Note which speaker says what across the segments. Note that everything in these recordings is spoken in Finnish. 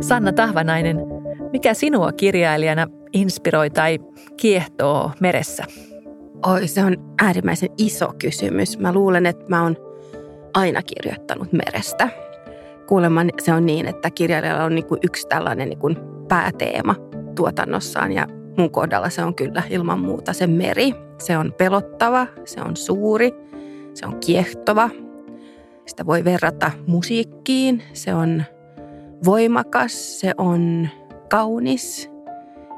Speaker 1: Sanna Tahvanainen, mikä sinua kirjailijana inspiroi tai kiehtoo meressä?
Speaker 2: Oi, se on äärimmäisen iso kysymys. Mä luulen, että mä oon aina kirjoittanut merestä. Kuulemma se on niin, että kirjailijalla on niin kuin yksi tällainen niin kuin pääteema tuotannossaan ja mun kohdalla se on kyllä ilman muuta se meri. Se on pelottava, se on suuri, se on kiehtova. Sitä voi verrata musiikkiin, se on voimakas, se on kaunis.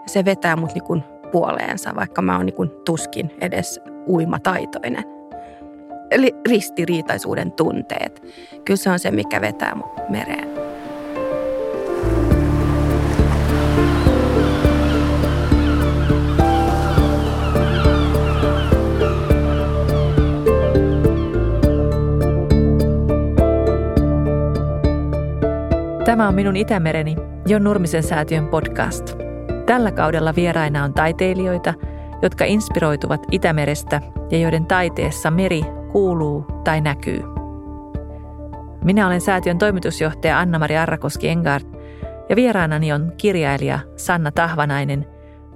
Speaker 2: Se vetää mut niin puoleensa, vaikka mä oon niin tuskin edes uimataitoinen. Eli ristiriitaisuuden tunteet. Kyllä se on se, mikä vetää mut mereen.
Speaker 1: Tämä on minun Itämereni, Jon Nurmisen säätiön podcast. Tällä kaudella vieraina on taiteilijoita, jotka inspiroituvat Itämerestä ja joiden taiteessa meri kuuluu tai näkyy. Minä olen säätiön toimitusjohtaja Anna-Mari Arrakoski Engard ja vieraanani on kirjailija Sanna Tahvanainen,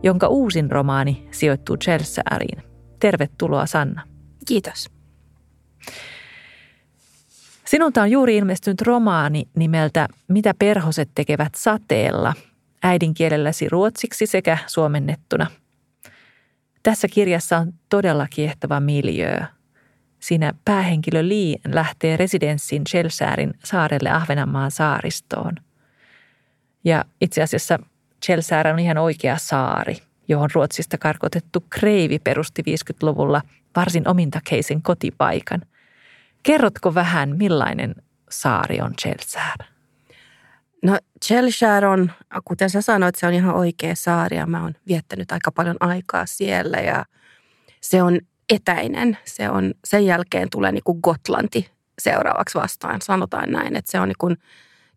Speaker 1: jonka uusin romaani sijoittuu Chelseariin. Tervetuloa Sanna.
Speaker 2: Kiitos.
Speaker 1: Sinulta on juuri ilmestynyt romaani nimeltä Mitä perhoset tekevät sateella, äidinkielelläsi ruotsiksi sekä suomennettuna. Tässä kirjassa on todella kiehtova miljöö. Siinä päähenkilö Lee lähtee residenssin Chelsäärin saarelle Ahvenanmaan saaristoon. Ja itse asiassa Chelsaar on ihan oikea saari, johon Ruotsista karkotettu Kreivi perusti 50-luvulla varsin omintakeisen kotipaikan – Kerrotko vähän, millainen saari on Chelsär?
Speaker 2: No Chelsär on, kuten sä sanoit, se on ihan oikea saari ja mä oon viettänyt aika paljon aikaa siellä ja se on etäinen. Se on, sen jälkeen tulee niin kuin Gotlanti seuraavaksi vastaan, sanotaan näin, että se on niin kuin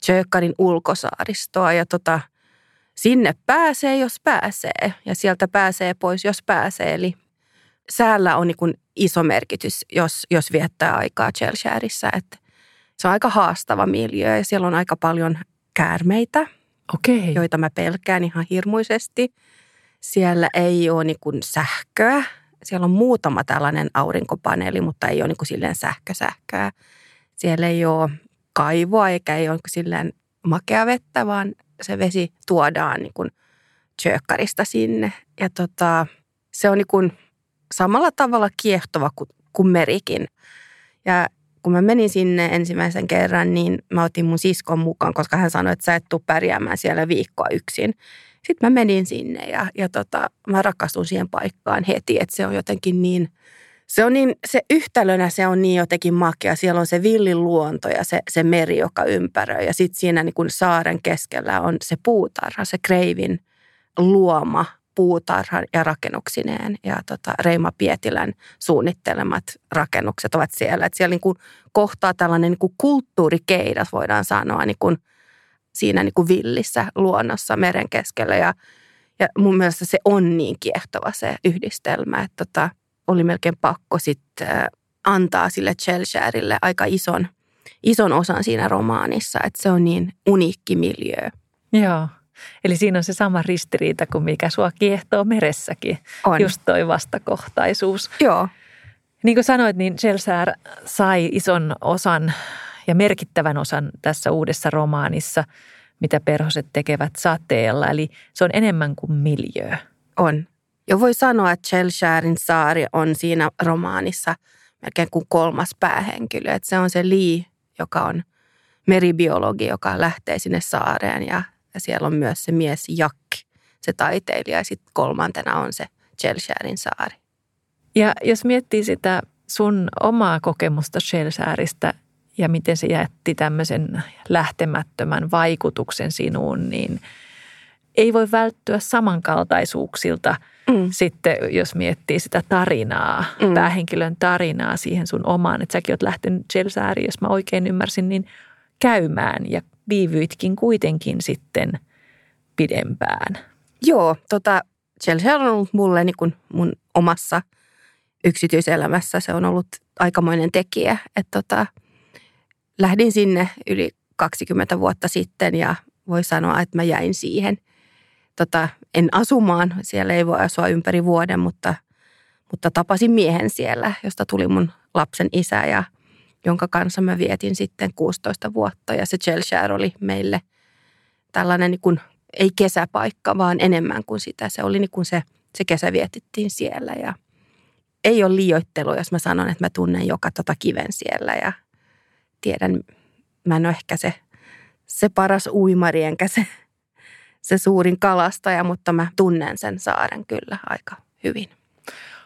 Speaker 2: Tjökkarin ulkosaaristoa ja tota, sinne pääsee, jos pääsee ja sieltä pääsee pois, jos pääsee. Eli säällä on niin iso merkitys, jos, jos viettää aikaa Chelshareissa. Että se on aika haastava miljö ja siellä on aika paljon käärmeitä,
Speaker 1: okay.
Speaker 2: joita mä pelkään ihan hirmuisesti. Siellä ei ole niin sähköä. Siellä on muutama tällainen aurinkopaneeli, mutta ei ole niin silleen sähkösähköä. Siellä ei ole kaivoa eikä ei ole niin silleen makea vettä, vaan se vesi tuodaan niin kuin sinne. Ja tota, se on niin kuin samalla tavalla kiehtova kuin, kuin merikin. Ja kun mä menin sinne ensimmäisen kerran, niin mä otin mun siskon mukaan, koska hän sanoi, että sä et tule pärjäämään siellä viikkoa yksin. Sitten mä menin sinne ja, ja tota, mä rakastun siihen paikkaan heti, että se on jotenkin niin, se on niin, se yhtälönä se on niin jotenkin makea. Siellä on se villin luonto ja se, se meri, joka ympäröi. Ja sitten siinä niin kuin saaren keskellä on se puutarha, se Kreivin luoma puutarhan ja rakennuksineen. Ja tota, Reima Pietilän suunnittelemat rakennukset ovat siellä. Että siellä niin kuin kohtaa tällainen niin kuin kulttuurikeidas, voidaan sanoa, niin kuin siinä niin kuin villissä luonnossa meren keskellä. Ja, ja mun mielestä se on niin kiehtova se yhdistelmä, että tota, oli melkein pakko sitten antaa sille Chelsharelle aika ison, ison osan siinä romaanissa, että se on niin uniikki miljö.
Speaker 1: Joo. Eli siinä on se sama ristiriita kuin mikä sua kiehtoo meressäkin.
Speaker 2: On.
Speaker 1: Just toi vastakohtaisuus.
Speaker 2: Joo.
Speaker 1: Niin kuin sanoit, niin Chelsea sai ison osan ja merkittävän osan tässä uudessa romaanissa, mitä perhoset tekevät sateella. Eli se on enemmän kuin miljöö.
Speaker 2: On. Jo voi sanoa, että Chelsharin saari on siinä romaanissa melkein kuin kolmas päähenkilö. Että se on se Lee, joka on meribiologi, joka lähtee sinne saareen ja ja siellä on myös se mies Jack, se taiteilija. Ja sitten kolmantena on se Chelsharin saari.
Speaker 1: Ja jos miettii sitä sun omaa kokemusta Chelsharista ja miten se jätti tämmöisen lähtemättömän vaikutuksen sinuun, niin ei voi välttyä samankaltaisuuksilta mm. sitten, jos miettii sitä tarinaa, mm. päähenkilön tarinaa siihen sun omaan. Että säkin oot lähtenyt Chelsariin, jos mä oikein ymmärsin, niin käymään ja viivyitkin kuitenkin sitten pidempään.
Speaker 2: Joo, tota, Chelsea on ollut mulle niin kuin mun omassa yksityiselämässä. Se on ollut aikamoinen tekijä. Että tota, lähdin sinne yli 20 vuotta sitten ja voi sanoa, että mä jäin siihen. Tota, en asumaan, siellä ei voi asua ympäri vuoden, mutta, mutta tapasin miehen siellä, josta tuli mun lapsen isä ja jonka kanssa mä vietin sitten 16 vuotta. Ja se Chelsea oli meille tällainen niin kuin, ei kesäpaikka, vaan enemmän kuin sitä. Se oli niin kuin se, se kesä vietittiin siellä ja ei ole liioittelu, jos mä sanon, että mä tunnen joka tota kiven siellä ja tiedän, mä en ole ehkä se, se paras uimari enkä se, se suurin kalastaja, mutta mä tunnen sen saaren kyllä aika hyvin.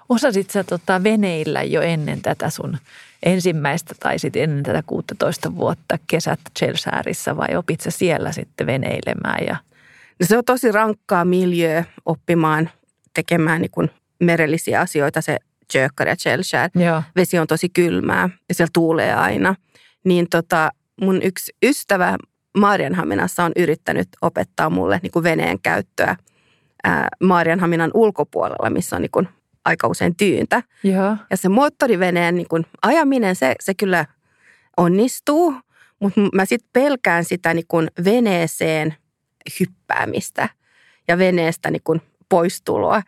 Speaker 1: Osasit sä tota veneillä jo ennen tätä sun ensimmäistä tai sitten ennen tätä 16 vuotta kesät Chelsaarissa vai opit sä siellä sitten veneilemään? Ja...
Speaker 2: No se on tosi rankkaa miljöö oppimaan tekemään niin kuin merellisiä asioita. Se Jökkar ja Chelsea. Vesi on tosi kylmää ja siellä tuulee aina. Niin tota, mun yksi ystävä Maarianhaminassa on yrittänyt opettaa mulle niin kuin veneen käyttöä ää, Maarianhaminan ulkopuolella, missä on niin kuin aika usein tyyntä.
Speaker 1: Ja,
Speaker 2: ja se moottoriveneen niin kuin ajaminen, se, se kyllä onnistuu, mutta mä sitten pelkään sitä niin kuin veneeseen hyppäämistä ja veneestä niin kuin poistuloa.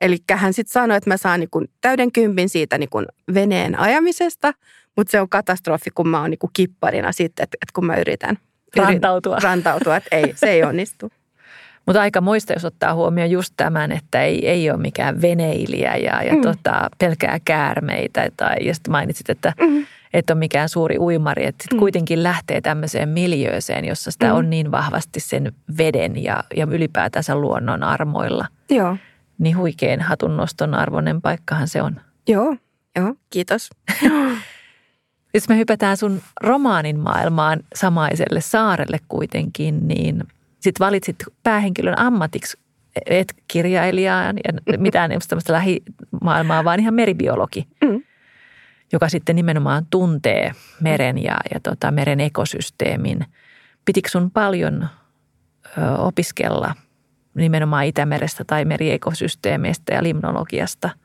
Speaker 2: Eli hän sitten sanoi, että mä saan niin kuin täyden kympin siitä niin kuin veneen ajamisesta, mutta se on katastrofi, kun mä oon niin kuin kipparina sitten, että, että kun mä yritän
Speaker 1: rantautua.
Speaker 2: Rantautua, että ei, se ei onnistu.
Speaker 1: Mutta aika muista, jos ottaa huomioon just tämän, että ei, ei ole mikään veneilijä ja, ja mm. tota, pelkää käärmeitä. Tai, ja sitten mainitsit, että mm. et ole mikään suuri uimari. Että sitten mm. kuitenkin lähtee tämmöiseen miljööseen, jossa sitä mm. on niin vahvasti sen veden ja, ja ylipäätänsä luonnon armoilla.
Speaker 2: Joo.
Speaker 1: Niin huikein hatunnoston arvoinen paikkahan se on.
Speaker 2: Joo, joo, kiitos.
Speaker 1: Jos me hypätään sun romaanin maailmaan samaiselle saarelle kuitenkin, niin – sitten valitsit päähenkilön ammatiksi, et kirjailijaa ja mitään tämmöistä lähimaailmaa, vaan ihan meribiologi, mm. joka sitten nimenomaan tuntee meren ja, ja tota, meren ekosysteemin. Pitikö sun paljon ö, opiskella nimenomaan Itämerestä tai meriekosysteemeistä ja limnologiasta –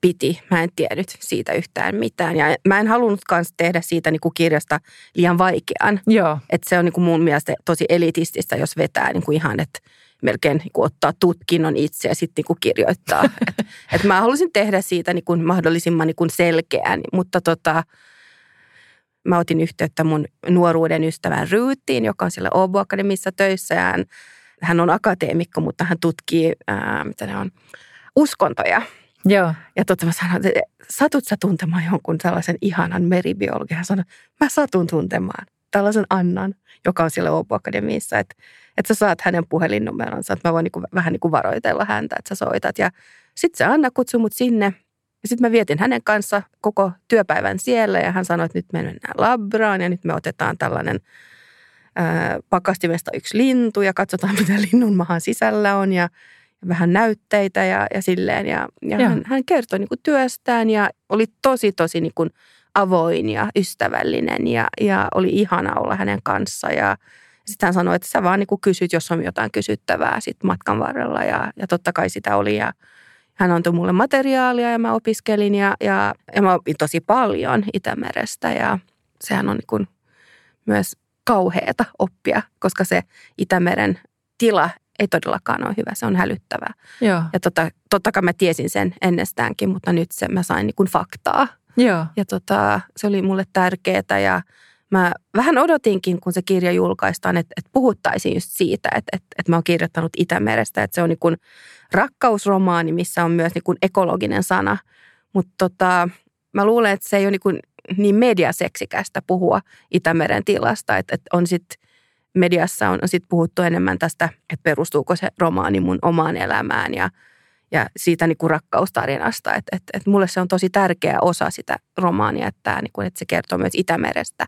Speaker 2: piti. Mä en tiennyt siitä yhtään mitään. Ja mä en halunnutkaan tehdä siitä niin kuin kirjasta liian vaikean.
Speaker 1: Joo.
Speaker 2: Että se on niin kuin mun mielestä tosi elitististä, jos vetää niin kuin ihan, että melkein niin kuin ottaa tutkinnon itse ja sitten niin kuin kirjoittaa. et, et mä halusin tehdä siitä niin kuin mahdollisimman niin kuin selkeän, mutta tota, mä otin yhteyttä mun nuoruuden ystävän Ryyttiin, joka on siellä Åbo Akademissa töissä ja hän, hän on akateemikko, mutta hän tutkii, ää, mitä ne on, uskontoja –
Speaker 1: Joo.
Speaker 2: Ja totta mä sanoin, että satut sä tuntemaan jonkun sellaisen ihanan meribiologian? Hän sanoi, mä satun tuntemaan tällaisen Annan, joka on siellä Åbo Akademiissa, että, että sä saat hänen puhelinnumeronsa, että mä voin niin kuin, vähän niin kuin varoitella häntä, että sä soitat. Ja sitten se Anna kutsui mut sinne ja sitten mä vietin hänen kanssa koko työpäivän siellä ja hän sanoi, että nyt me mennään labraan ja nyt me otetaan tällainen ää, pakastimesta yksi lintu ja katsotaan, mitä linnun mahan sisällä on ja vähän näytteitä ja, ja silleen. Ja, ja hän, hän kertoi niin kuin työstään ja oli tosi, tosi niin kuin avoin ja ystävällinen ja, ja oli ihana olla hänen kanssa. Ja sitten hän sanoi, että sä vaan niin kuin kysyt, jos on jotain kysyttävää sit matkan varrella ja, ja totta kai sitä oli. Ja hän antoi mulle materiaalia ja mä opiskelin ja, ja, ja mä opin tosi paljon Itämerestä ja sehän on niin kuin myös kauheata oppia, koska se Itämeren tila ei todellakaan ole hyvä, se on hälyttävää.
Speaker 1: Joo.
Speaker 2: Ja tota, totta kai mä tiesin sen ennestäänkin, mutta nyt se, mä sain niin kuin faktaa.
Speaker 1: Joo.
Speaker 2: Ja tota, se oli mulle tärkeää ja mä vähän odotinkin, kun se kirja julkaistaan, että, että puhuttaisiin just siitä, että, että, että mä oon kirjoittanut Itämerestä, että se on niin kuin rakkausromaani, missä on myös niin kuin ekologinen sana. Mutta tota, mä luulen, että se ei ole niin, kuin niin mediaseksikästä puhua Itämeren tilasta, että, että on sitten mediassa on sit puhuttu enemmän tästä, että perustuuko se romaani mun omaan elämään ja, ja siitä niin kuin rakkaustarinasta. Että et, et mulle se on tosi tärkeä osa sitä romaania, että, niin kuin, että se kertoo myös Itämerestä,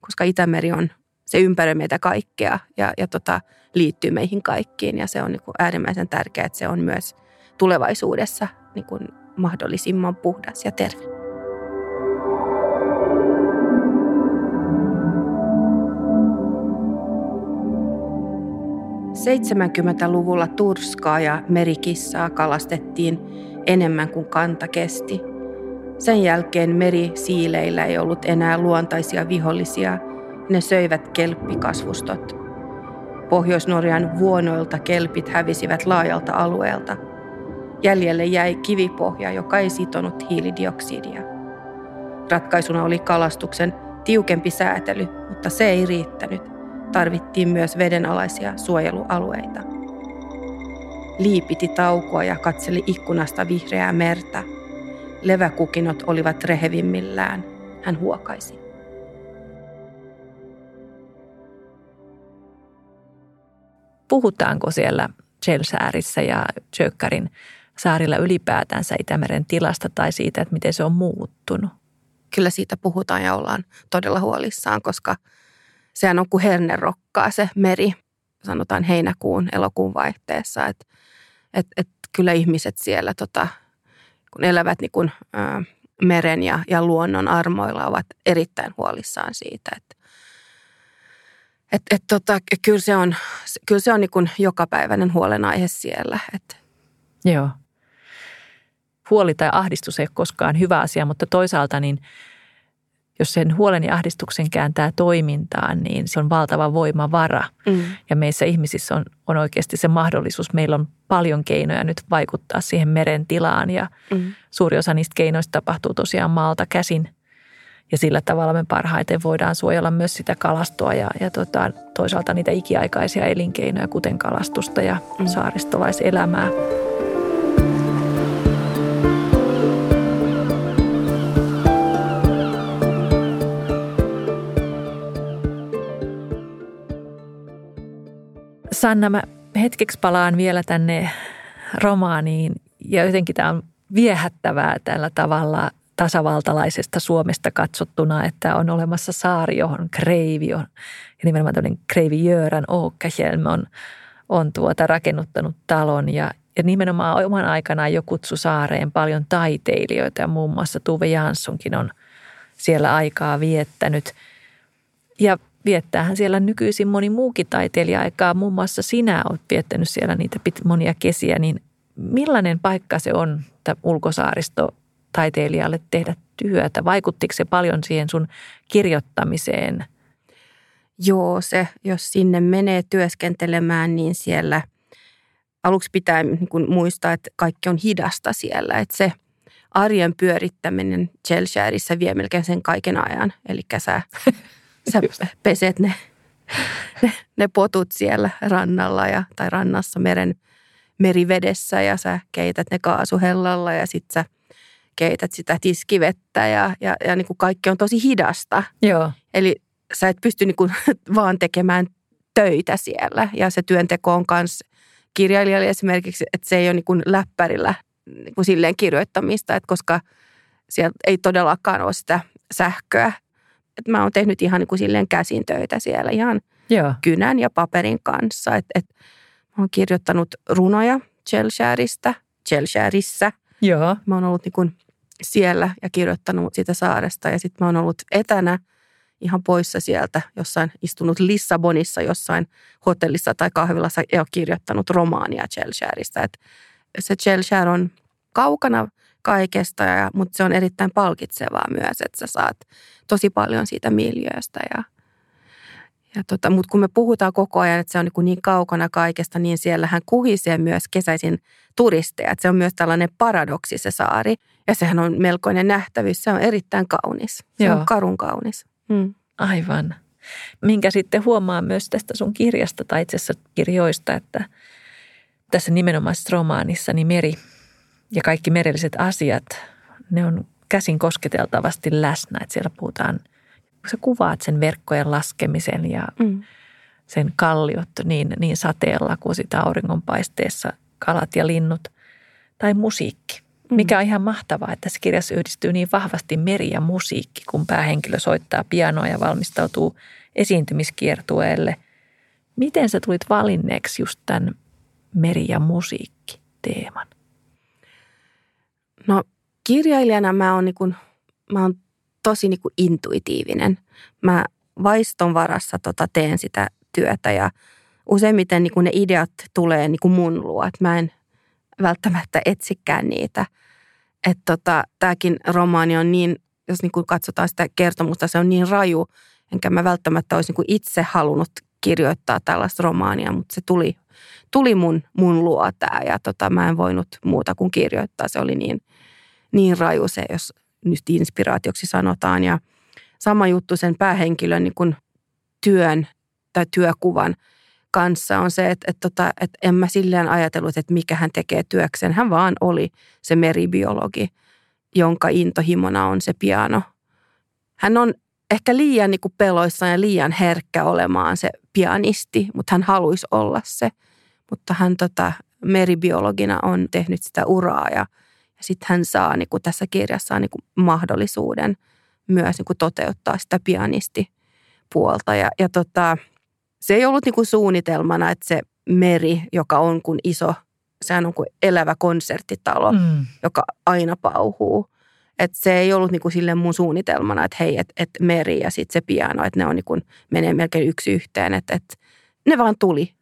Speaker 2: koska Itämeri on, se ympäröi meitä kaikkea ja, ja tota, liittyy meihin kaikkiin ja se on niin kuin äärimmäisen tärkeää, että se on myös tulevaisuudessa niin kuin mahdollisimman puhdas ja terve. 70-luvulla turskaa ja merikissaa kalastettiin enemmän kuin kanta kesti. Sen jälkeen merisiileillä ei ollut enää luontaisia vihollisia. Ne söivät kelppikasvustot. Pohjois-Norjan vuonoilta kelpit hävisivät laajalta alueelta. Jäljelle jäi kivipohja, joka ei sitonut hiilidioksidia. Ratkaisuna oli kalastuksen tiukempi säätely, mutta se ei riittänyt. Tarvittiin myös vedenalaisia suojelualueita. Lii piti taukoa ja katseli ikkunasta vihreää merta. Leväkukinot olivat rehevimmillään. Hän huokaisi.
Speaker 1: Puhutaanko siellä Chelsäärissä ja Tjökkärin saarilla ylipäätänsä Itämeren tilasta tai siitä, että miten se on muuttunut?
Speaker 2: Kyllä siitä puhutaan ja ollaan todella huolissaan, koska sehän on kuin hernerokkaa se meri, sanotaan heinäkuun, elokuun vaihteessa. Että et, et kyllä ihmiset siellä tota, kun elävät niin kun, ä, meren ja, ja luonnon armoilla, ovat erittäin huolissaan siitä, että et, et tota, kyllä se on, kyllä se on niin kuin jokapäiväinen huolenaihe siellä. Et.
Speaker 1: Joo. Huoli tai ahdistus ei ole koskaan hyvä asia, mutta toisaalta niin – jos sen huolen ja ahdistuksen kääntää toimintaan, niin se on valtava voimavara. Mm. Ja meissä ihmisissä on, on oikeasti se mahdollisuus. Meillä on paljon keinoja nyt vaikuttaa siihen meren tilaan ja mm. suuri osa niistä keinoista tapahtuu tosiaan maalta käsin. Ja sillä tavalla me parhaiten voidaan suojella myös sitä kalastoa ja, ja tota, toisaalta niitä ikiaikaisia elinkeinoja, kuten kalastusta ja mm. saaristolaiselämää. Sanna, mä hetkeksi palaan vielä tänne romaaniin ja jotenkin tämä on viehättävää tällä tavalla tasavaltalaisesta Suomesta katsottuna, että on olemassa saari, johon Kreivi on, ja nimenomaan tämmöinen Kreivi Jöran Åkerhielm on, on tuota rakennuttanut talon ja, ja nimenomaan oman aikanaan jo kutsu saareen paljon taiteilijoita ja muun muassa Tuve Janssonkin on siellä aikaa viettänyt. Ja viettäähän siellä nykyisin moni muukin taiteilija-aikaa. Muun muassa sinä olet viettänyt siellä niitä monia kesiä, niin millainen paikka se on ulkosaaristo taiteilijalle tehdä työtä? Vaikuttiko se paljon siihen sun kirjoittamiseen?
Speaker 2: Joo, se, jos sinne menee työskentelemään, niin siellä aluksi pitää niin kuin muistaa, että kaikki on hidasta siellä. Että se arjen pyörittäminen Chelshareissa vie melkein sen kaiken ajan. Eli sä sä peset ne, ne, ne potut siellä rannalla ja, tai rannassa meren merivedessä ja sä keität ne kaasuhellalla ja sit sä keität sitä tiskivettä ja, ja, ja niin kuin kaikki on tosi hidasta.
Speaker 1: Joo.
Speaker 2: Eli sä et pysty niin kuin vaan tekemään töitä siellä ja se työnteko on myös kirjailijalle esimerkiksi, että se ei ole niin kuin läppärillä niin kuin silleen kirjoittamista, että koska siellä ei todellakaan ole sitä sähköä että mä oon tehnyt ihan niin kuin silleen käsin töitä siellä ihan Joo. kynän ja paperin kanssa. Et, et, mä oon kirjoittanut runoja Chelshareista, Chelshareissa.
Speaker 1: Joo.
Speaker 2: Mä oon ollut niin kuin siellä ja kirjoittanut sitä saaresta ja sitten mä oon ollut etänä ihan poissa sieltä, jossain istunut Lissabonissa jossain hotellissa tai kahvilassa ja kirjoittanut romaania Chelshareista. Et se Chelshere on kaukana kaikesta, ja, mutta se on erittäin palkitsevaa myös, että sä saat tosi paljon siitä miljööstä. Ja, ja tota, mutta kun me puhutaan koko ajan, että se on niin, niin kaukana kaikesta, niin siellähän kuhisee myös kesäisin turisteja. Että se on myös tällainen paradoksi se saari. Ja sehän on melkoinen nähtävyys. Se on erittäin kaunis. Se Joo. on karun kaunis. Mm.
Speaker 1: Aivan. Minkä sitten huomaa myös tästä sun kirjasta tai itse asiassa kirjoista, että tässä nimenomaisessa romaanissa niin meri ja kaikki merelliset asiat, ne on käsin kosketeltavasti läsnä. Että siellä puhutaan, kun sä kuvaat sen verkkojen laskemisen ja mm. sen kalliot niin, niin sateella kuin sitä auringonpaisteessa kalat ja linnut. Tai musiikki, mm. mikä on ihan mahtavaa, että tässä kirjassa yhdistyy niin vahvasti meri ja musiikki, kun päähenkilö soittaa pianoa ja valmistautuu esiintymiskiertueelle. Miten sä tulit valinneeksi just tämän meri ja musiikki teeman?
Speaker 2: No kirjailijana mä oon, niin kuin, mä oon tosi niin intuitiivinen. Mä vaiston varassa tota teen sitä työtä ja useimmiten niin ne ideat tulee niin mun luo. Mä en välttämättä etsikään niitä. että tota, tämäkin romaani on niin, jos niin kuin katsotaan sitä kertomusta, se on niin raju, enkä mä välttämättä olisi niin kuin itse halunnut kirjoittaa tällaista romaania, mutta se tuli, tuli mun, mun luo tämä ja tota, mä en voinut muuta kuin kirjoittaa. Se oli niin, niin raju se, jos nyt inspiraatioksi sanotaan ja sama juttu sen päähenkilön niin kuin työn tai työkuvan kanssa on se, että, että, että, että en mä silleen ajatellut, että mikä hän tekee työkseen. Hän vaan oli se meribiologi, jonka intohimona on se piano. Hän on ehkä liian niin kuin peloissaan ja liian herkkä olemaan se pianisti, mutta hän haluaisi olla se. Mutta hän tota, meribiologina on tehnyt sitä uraa ja, ja sitten hän saa niin kuin tässä kirjassa niin kuin mahdollisuuden myös niin kuin toteuttaa sitä pianistipuolta. Ja, ja tota, se ei ollut niin kuin suunnitelmana, että se meri, joka on kuin iso, sehän on kuin elävä konserttitalo, mm. joka aina pauhuu. Että se ei ollut niinku sille mun suunnitelmana, että hei, että et meri ja sitten se piano, että ne on niinku, menee melkein yksi yhteen. Että et, ne vaan tuli.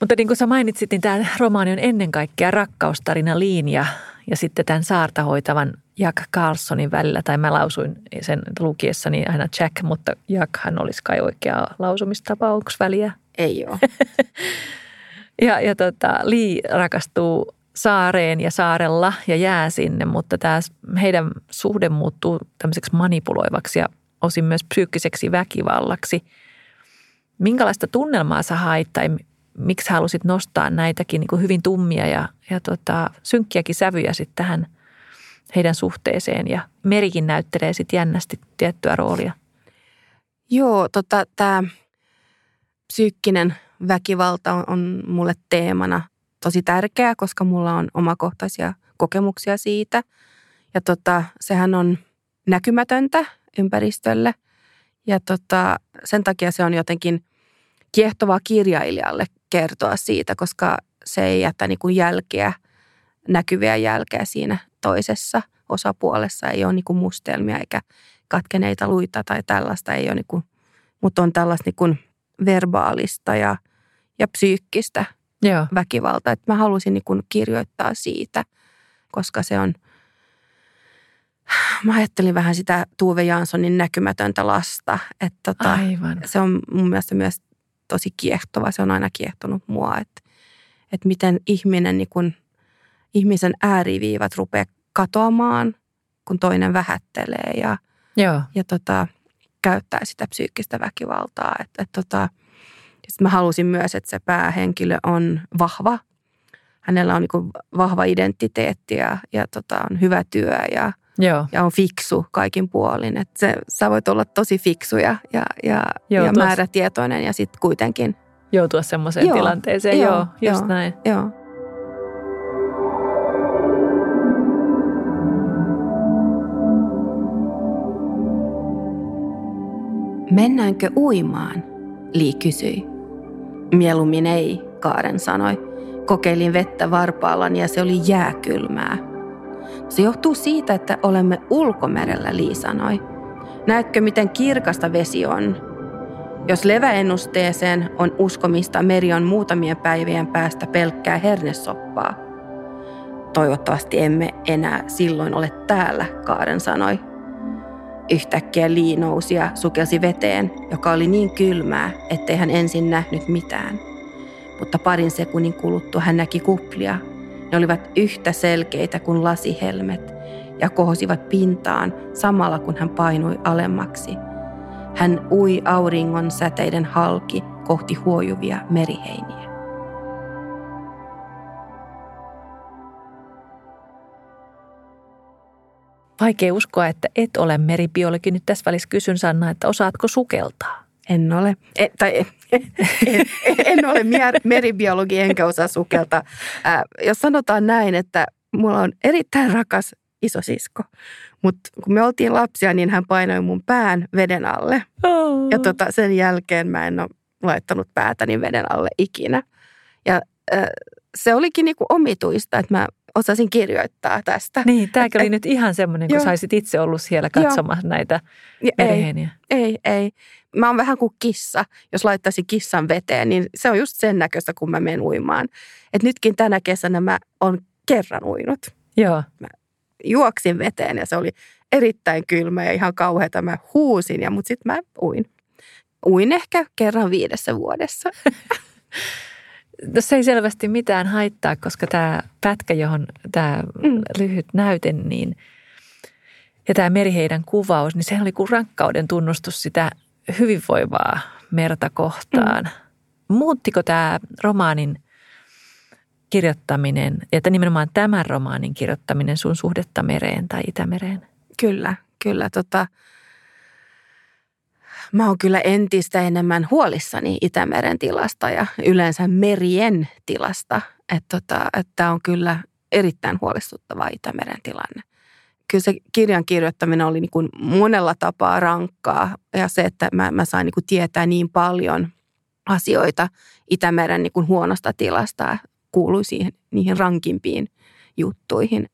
Speaker 1: Mutta niin kuin sä mainitsit, niin tämä romaani on ennen kaikkea rakkaustarina linja ja sitten tämän saarta hoitavan Jack Carlsonin välillä, tai mä lausuin sen lukiessani aina Jack, mutta Jackhan olisi kai oikea lausumistapa, onko väliä?
Speaker 2: Ei ole.
Speaker 1: ja ja tota, Lee rakastuu saareen ja saarella ja jää sinne, mutta tämä heidän suhde muuttuu tämmöiseksi manipuloivaksi ja osin myös psyykkiseksi väkivallaksi. Minkälaista tunnelmaa sä hait tai miksi halusit nostaa näitäkin niin kuin hyvin tummia ja, ja tota, synkkiäkin sävyjä sitten tähän heidän suhteeseen ja Merikin näyttelee sitten jännästi tiettyä roolia.
Speaker 2: Joo, tota, tämä psyykkinen väkivalta on, on mulle teemana tosi tärkeä, koska mulla on omakohtaisia kokemuksia siitä. Ja tota, sehän on näkymätöntä ympäristölle. Ja tota, sen takia se on jotenkin kiehtovaa kirjailijalle kertoa siitä, koska se ei jätä niin jälkeä, näkyviä jälkeä siinä toisessa osapuolessa. Ei ole niin kuin mustelmia eikä katkeneita luita tai tällaista. Ei ole niin kuin, mutta on tällaista niin kuin verbaalista ja, ja psyykkistä Joo. väkivalta. Että mä halusin niin kuin kirjoittaa siitä, koska se on, mä ajattelin vähän sitä Tuve Janssonin näkymätöntä lasta. Että tota, Aivan. Se on mun mielestä myös tosi kiehtova. Se on aina kiehtonut mua, että, että miten ihminen, niin kun, ihmisen ääriviivat rupeaa katoamaan, kun toinen vähättelee ja, Joo. ja tota, käyttää sitä psyykkistä väkivaltaa. Että, että tota, sitten mä halusin myös, että se päähenkilö on vahva. Hänellä on niin vahva identiteetti ja, ja tota, on hyvä työ ja, Joo. ja on fiksu kaikin puolin. Että se, sä voit olla tosi fiksu ja, ja, ja, ja määrätietoinen ja sitten kuitenkin...
Speaker 1: Joutua semmoiseen joo, tilanteeseen, joo, joo just joo, näin.
Speaker 2: Joo. Mennäänkö uimaan? Li kysyi. Mieluummin ei, Kaaren sanoi. Kokeilin vettä varpaallani ja se oli jääkylmää. Se johtuu siitä, että olemme ulkomerellä, Li sanoi. Näetkö, miten kirkasta vesi on? Jos leväennusteeseen on uskomista, meri on muutamien päivien päästä pelkkää hernesoppaa. Toivottavasti emme enää silloin ole täällä, Kaaren sanoi. Yhtäkkiä Lee nousi ja sukelsi veteen, joka oli niin kylmää, ettei hän ensin nähnyt mitään. Mutta parin sekunnin kuluttua hän näki kuplia. Ne olivat yhtä selkeitä kuin lasihelmet ja kohosivat pintaan samalla kun hän painui alemmaksi. Hän ui auringon säteiden halki kohti huojuvia meriheiniä.
Speaker 1: Vaikea uskoa, että et ole meribiologi. Nyt tässä välissä kysyn Sanna, että osaatko sukeltaa?
Speaker 2: En ole. E, tai en, en, en ole meribiologi enkä osaa sukeltaa. Äh, jos sanotaan näin, että mulla on erittäin rakas isosisko. Mutta kun me oltiin lapsia, niin hän painoi mun pään veden alle. Oh. Ja tota, sen jälkeen mä en ole laittanut päätäni veden alle ikinä. Ja äh, se olikin niinku omituista, että mä osasin kirjoittaa tästä.
Speaker 1: Niin, tämäkin oli nyt ihan semmoinen, kun saisit itse ollut siellä katsomassa näitä
Speaker 2: ei, ei, ei. Mä oon vähän kuin kissa. Jos laittaisin kissan veteen, niin se on just sen näköistä, kun mä menen uimaan. Et nytkin tänä kesänä mä oon kerran uinut.
Speaker 1: Joo.
Speaker 2: Juoksin veteen ja se oli erittäin kylmä ja ihan kauheata. Mä huusin, ja, mutta sitten mä uin. Uin ehkä kerran viidessä vuodessa.
Speaker 1: Tässä ei selvästi mitään haittaa, koska tämä pätkä, johon tämä mm. lyhyt näyte, niin ja tämä meriheidän kuvaus, niin sehän oli kuin rankkauden tunnustus sitä hyvinvoivaa merta kohtaan. Mm. Muuttiko tämä romaanin kirjoittaminen, että nimenomaan tämän romaanin kirjoittaminen sun suhdetta mereen tai Itämereen?
Speaker 2: Kyllä, kyllä. Tota, mä oon kyllä entistä enemmän huolissani Itämeren tilasta ja yleensä merien tilasta. Että tota, että on kyllä erittäin huolestuttava Itämeren tilanne. Kyllä se kirjan kirjoittaminen oli niin kuin monella tapaa rankkaa ja se, että mä, mä sain niin kuin tietää niin paljon asioita Itämeren niin kuin huonosta tilasta kuului siihen, niihin rankimpiin juttuihin.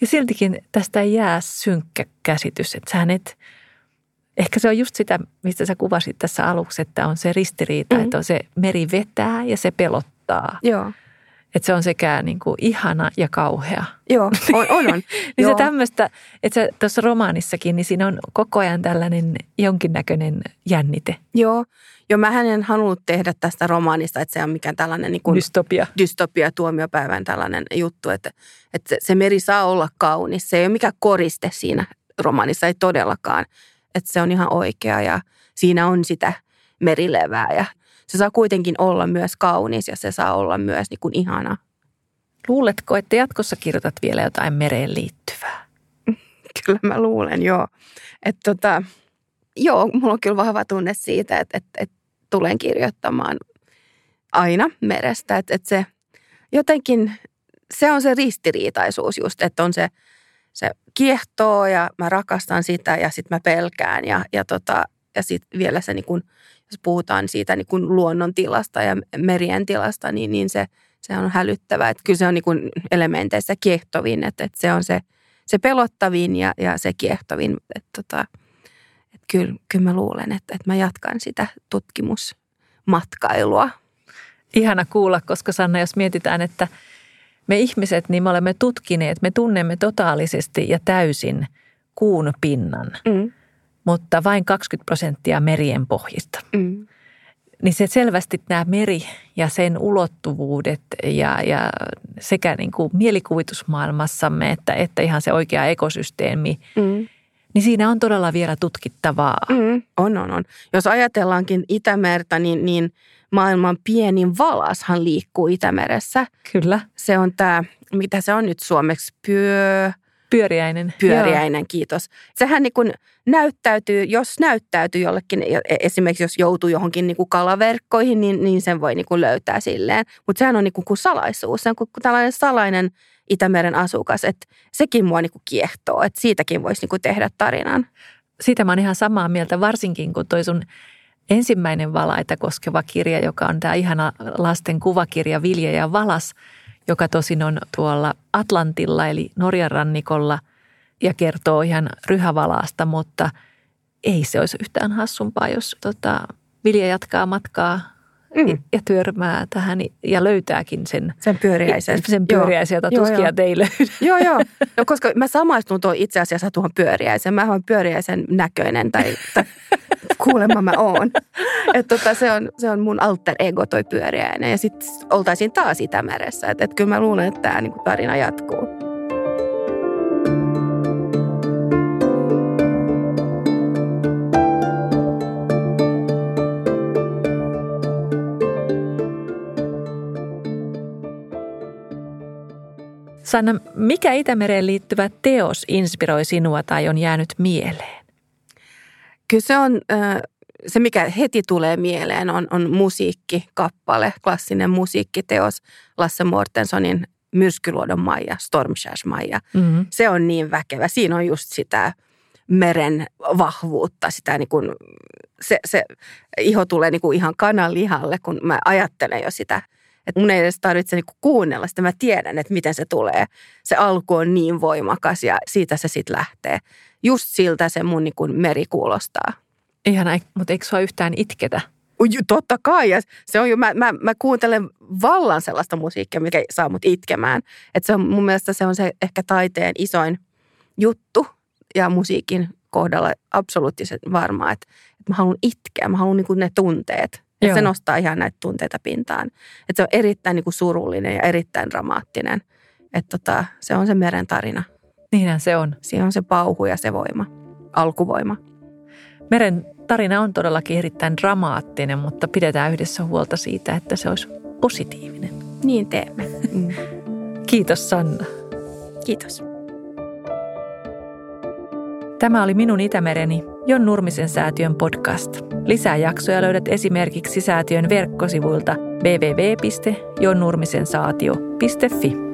Speaker 1: Ja siltikin tästä ei jää synkkä käsitys, että sä et, ehkä se on just sitä, mistä sä kuvasit tässä aluksi, että on se ristiriita, mm-hmm. että on se meri vetää ja se pelottaa.
Speaker 2: Joo.
Speaker 1: Että se on sekä niin kuin ihana ja kauhea.
Speaker 2: Joo, on, on. on.
Speaker 1: niin Joo. se tämmöistä, että tuossa romaanissakin, niin siinä on koko ajan tällainen jonkinnäköinen jännite.
Speaker 2: Joo, Joo, mä en halunnut tehdä tästä romaanista, että se on mikään tällainen niin kuin
Speaker 1: dystopia.
Speaker 2: dystopia tuomiopäivän tällainen juttu, että, että se meri saa olla kaunis. Se ei ole mikään koriste siinä romaanissa, ei todellakaan. Että se on ihan oikea ja siinä on sitä merilevää ja se saa kuitenkin olla myös kaunis ja se saa olla myös niin kuin ihana.
Speaker 1: Luuletko, että jatkossa kirjoitat vielä jotain mereen liittyvää?
Speaker 2: Kyllä mä luulen, joo. Että tota, joo, mulla on kyllä vahva tunne siitä, että, että, että tulen kirjoittamaan aina merestä. Että, että se jotenkin, se on se ristiriitaisuus just, että on se, se kiehtoo ja mä rakastan sitä ja sitten mä pelkään ja, ja, tota, ja sitten vielä se, niin kun, jos puhutaan siitä niin kun luonnon tilasta ja merien tilasta, niin, niin se, se on hälyttävä. Että kyllä se on niin kun elementeissä kiehtovin, että, että se on se, se pelottavin ja, ja se kiehtovin. Että tota, kyllä, kyllä mä luulen, että, että mä jatkan sitä tutkimusmatkailua.
Speaker 1: Ihana kuulla, koska Sanna, jos mietitään, että me ihmiset, niin me olemme tutkineet, me tunnemme totaalisesti ja täysin kuun pinnan, mm. mutta vain 20 prosenttia merien pohjista. Mm. Niin se selvästi nämä meri ja sen ulottuvuudet ja, ja sekä niin kuin mielikuvitusmaailmassamme että, että ihan se oikea ekosysteemi mm – niin siinä on todella vielä tutkittavaa.
Speaker 2: Mm, on, on, on. Jos ajatellaankin Itämerta, niin, niin maailman pienin valashan liikkuu Itämeressä.
Speaker 1: Kyllä.
Speaker 2: Se on tämä, mitä se on nyt suomeksi, pyö...
Speaker 1: Pyöriäinen.
Speaker 2: Pyöriäinen, Joo. kiitos. Sehän niin kuin näyttäytyy, jos näyttäytyy jollekin, e, esimerkiksi jos joutuu johonkin niin kuin kalaverkkoihin, niin, niin sen voi niin kuin löytää silleen. Mutta sehän on niin kuin, kuin salaisuus, se on kuin tällainen salainen Itämeren asukas, että sekin mua niin kuin kiehtoo, että siitäkin voisi niin kuin tehdä tarinan.
Speaker 1: Siitä mä oon ihan samaa mieltä, varsinkin kun toi sun ensimmäinen valaita koskeva kirja, joka on tämä ihana lasten kuvakirja Vilja ja Valas, joka tosin on tuolla Atlantilla eli Norjan rannikolla ja kertoo ihan ryhävalaasta, mutta ei se olisi yhtään hassumpaa, jos tota, Vilja jatkaa matkaa mm. ja törmää tähän ja löytääkin sen,
Speaker 2: sen pyöriäisen.
Speaker 1: Sen pyöriäisen, jota tuskia joo. ei löydy.
Speaker 2: Joo, joo. No, koska mä samaistun tuon itse asiassa tuohon pyöriäisen. Mä olen pyöriäisen näköinen tai, tai kuulemma mä oon. Että tota, se, on, se on mun alter ego toi pyöriäinen ja sitten oltaisiin taas Itämeressä. Että et kyllä mä luulen, että tämä niinku tarina jatkuu.
Speaker 1: Sanna, mikä Itämereen liittyvä teos inspiroi sinua tai on jäänyt mieleen?
Speaker 2: Kyllä se on, se mikä heti tulee mieleen on, on musiikkikappale, klassinen musiikkiteos Lasse Mortensonin Myrskyluodon Maija, Stormshash Maija. Mm-hmm. Se on niin väkevä. Siinä on just sitä meren vahvuutta, sitä niin kuin, se, se iho tulee niin kuin ihan kananlihalle, kun mä ajattelen jo sitä – että mun ei edes tarvitse niinku kuunnella sitä, mä tiedän, että miten se tulee. Se alku on niin voimakas ja siitä se sitten lähtee. Just siltä se mun niinku meri kuulostaa.
Speaker 1: Ihan, mutta eikö sua yhtään itketä?
Speaker 2: Totta kai. Ja se on jo, mä, mä, mä kuuntelen vallan sellaista musiikkia, mikä saa mut itkemään. Et se on, mun mielestä se on se ehkä taiteen isoin juttu ja musiikin kohdalla absoluuttisen varmaa, että, että mä haluan itkeä, mä haluan niin ne tunteet. Ja se nostaa ihan näitä tunteita pintaan. Että se on erittäin niin kuin surullinen ja erittäin dramaattinen. Että tota, se on se meren tarina.
Speaker 1: Niinhän se on.
Speaker 2: Siinä on se pauhu ja se voima, alkuvoima.
Speaker 1: Meren tarina on todellakin erittäin dramaattinen, mutta pidetään yhdessä huolta siitä, että se olisi positiivinen.
Speaker 2: Niin teemme. Mm.
Speaker 1: Kiitos Sanna.
Speaker 2: Kiitos.
Speaker 1: Tämä oli Minun Itämereni, Jon Nurmisen säätiön podcast. Lisää jaksoja löydät esimerkiksi säätiön verkkosivuilta www.jonnurmisensaatio.fi.